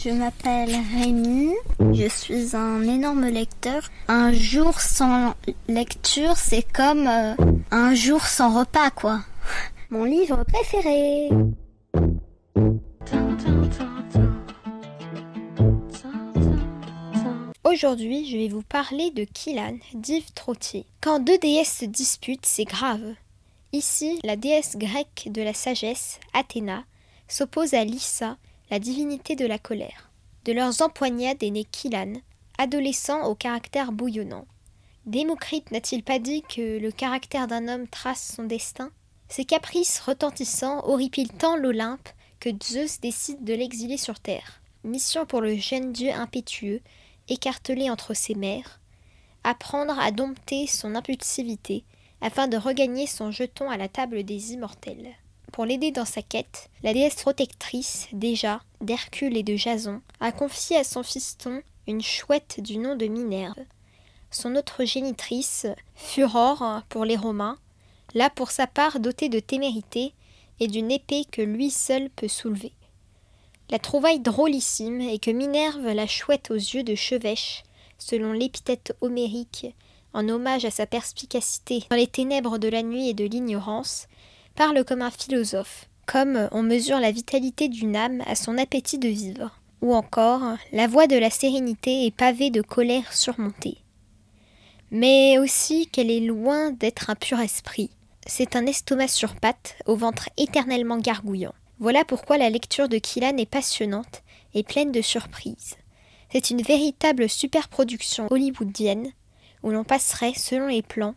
Je m'appelle Rémi, je suis un énorme lecteur. Un jour sans lecture, c'est comme euh, un jour sans repas, quoi. Mon livre préféré. Aujourd'hui, je vais vous parler de Kilan d'Yves Trottier. Quand deux déesses se disputent, c'est grave. Ici, la déesse grecque de la sagesse, Athéna, s'oppose à Lyssa, la divinité de la colère. De leurs empoignades est né Kilan, adolescent au caractère bouillonnant. Démocrite n'a-t-il pas dit que le caractère d'un homme trace son destin? Ses caprices retentissants horripilent tant l'Olympe que Zeus décide de l'exiler sur terre. Mission pour le jeune dieu impétueux, écartelé entre ses mères, apprendre à dompter son impulsivité afin de regagner son jeton à la table des immortels. Pour l'aider dans sa quête, la déesse protectrice, déjà, d'Hercule et de Jason, a confié à son fiston une chouette du nom de Minerve. Son autre génitrice, Furore pour les Romains, là pour sa part dotée de témérité et d'une épée que lui seul peut soulever. La trouvaille drôlissime est que Minerve, la chouette aux yeux de chevêche, selon l'épithète homérique, en hommage à sa perspicacité dans les ténèbres de la nuit et de l'ignorance, parle comme un philosophe, comme on mesure la vitalité d'une âme à son appétit de vivre, ou encore la voix de la sérénité est pavée de colère surmontée. Mais aussi qu'elle est loin d'être un pur esprit. C'est un estomac sur pattes, au ventre éternellement gargouillant. Voilà pourquoi la lecture de Kilan est passionnante et pleine de surprises. C'est une véritable superproduction hollywoodienne, où l'on passerait, selon les plans,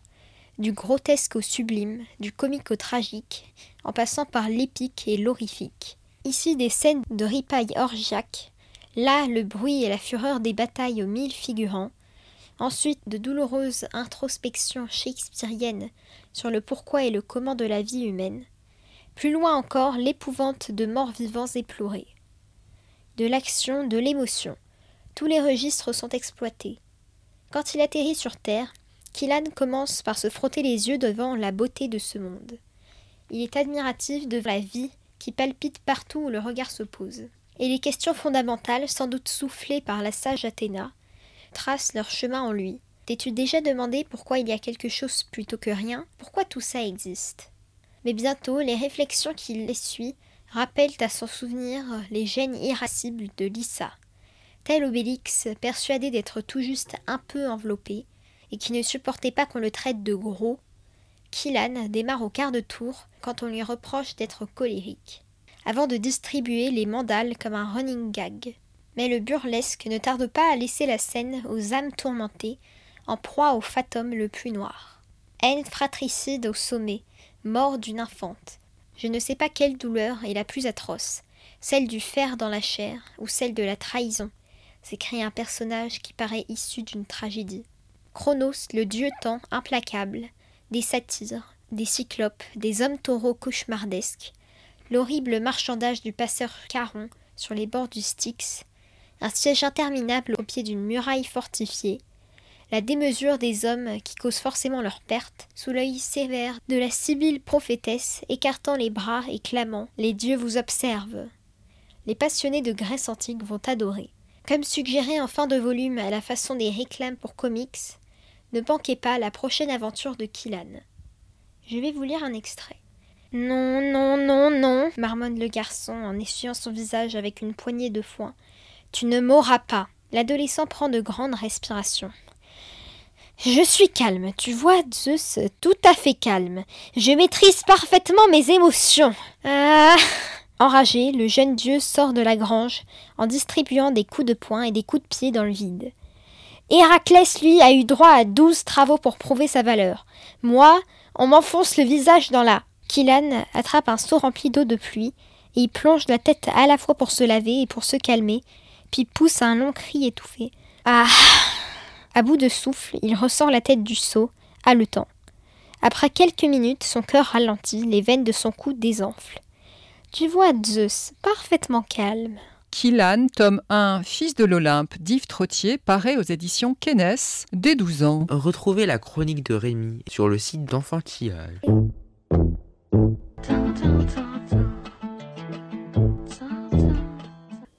du grotesque au sublime, du comique au tragique, en passant par l'épique et l'horrifique. Ici des scènes de ripailles orgiaques, là le bruit et la fureur des batailles aux mille figurants, ensuite de douloureuses introspections shakespeariennes sur le pourquoi et le comment de la vie humaine, plus loin encore l'épouvante de morts vivants éplorés. De l'action, de l'émotion, tous les registres sont exploités. Quand il atterrit sur Terre, Kilan commence par se frotter les yeux devant la beauté de ce monde. Il est admiratif de la vie qui palpite partout où le regard se pose. Et les questions fondamentales, sans doute soufflées par la sage Athéna, tracent leur chemin en lui. T'es-tu déjà demandé pourquoi il y a quelque chose plutôt que rien? Pourquoi tout ça existe? Mais bientôt, les réflexions qui les suivent rappellent à son souvenir les gènes irascibles de Lyssa. Tel Obélix, persuadé d'être tout juste un peu enveloppé, et qui ne supportait pas qu'on le traite de gros, Kilan démarre au quart de tour quand on lui reproche d'être colérique, avant de distribuer les mandales comme un running gag. Mais le burlesque ne tarde pas à laisser la scène aux âmes tourmentées, en proie au fatum le plus noir. Haine fratricide au sommet, mort d'une infante. Je ne sais pas quelle douleur est la plus atroce, celle du fer dans la chair ou celle de la trahison, s'écrie un personnage qui paraît issu d'une tragédie. Chronos, le dieu temps implacable, des satyres, des cyclopes, des hommes taureaux cauchemardesques, l'horrible marchandage du passeur Caron sur les bords du Styx, un siège interminable au pied d'une muraille fortifiée, la démesure des hommes qui causent forcément leur perte, sous l'œil sévère de la sibylle prophétesse écartant les bras et clamant Les dieux vous observent. Les passionnés de Grèce antique vont adorer. Comme suggéré en fin de volume à la façon des réclames pour comics, ne manquez pas la prochaine aventure de Kilan. Je vais vous lire un extrait. Non, non, non, non, marmonne le garçon en essuyant son visage avec une poignée de foin. Tu ne m'auras pas. L'adolescent prend de grandes respirations. Je suis calme, tu vois, Zeus, tout à fait calme. Je maîtrise parfaitement mes émotions. Ah. Enragé, le jeune dieu sort de la grange en distribuant des coups de poing et des coups de pied dans le vide. Héraclès, lui, a eu droit à douze travaux pour prouver sa valeur. Moi, on m'enfonce le visage dans la. Kilan attrape un seau rempli d'eau de pluie et y plonge la tête à la fois pour se laver et pour se calmer, puis pousse un long cri étouffé. Ah À bout de souffle, il ressort la tête du seau, haletant. Après quelques minutes, son cœur ralentit, les veines de son cou désenflent. Tu vois Zeus, parfaitement calme. Kilan, tome 1, Fils de l'Olympe, d'Yves Trottier, paraît aux éditions Kennes dès 12 ans. Retrouvez la chronique de Rémi sur le site d'Enfantillage.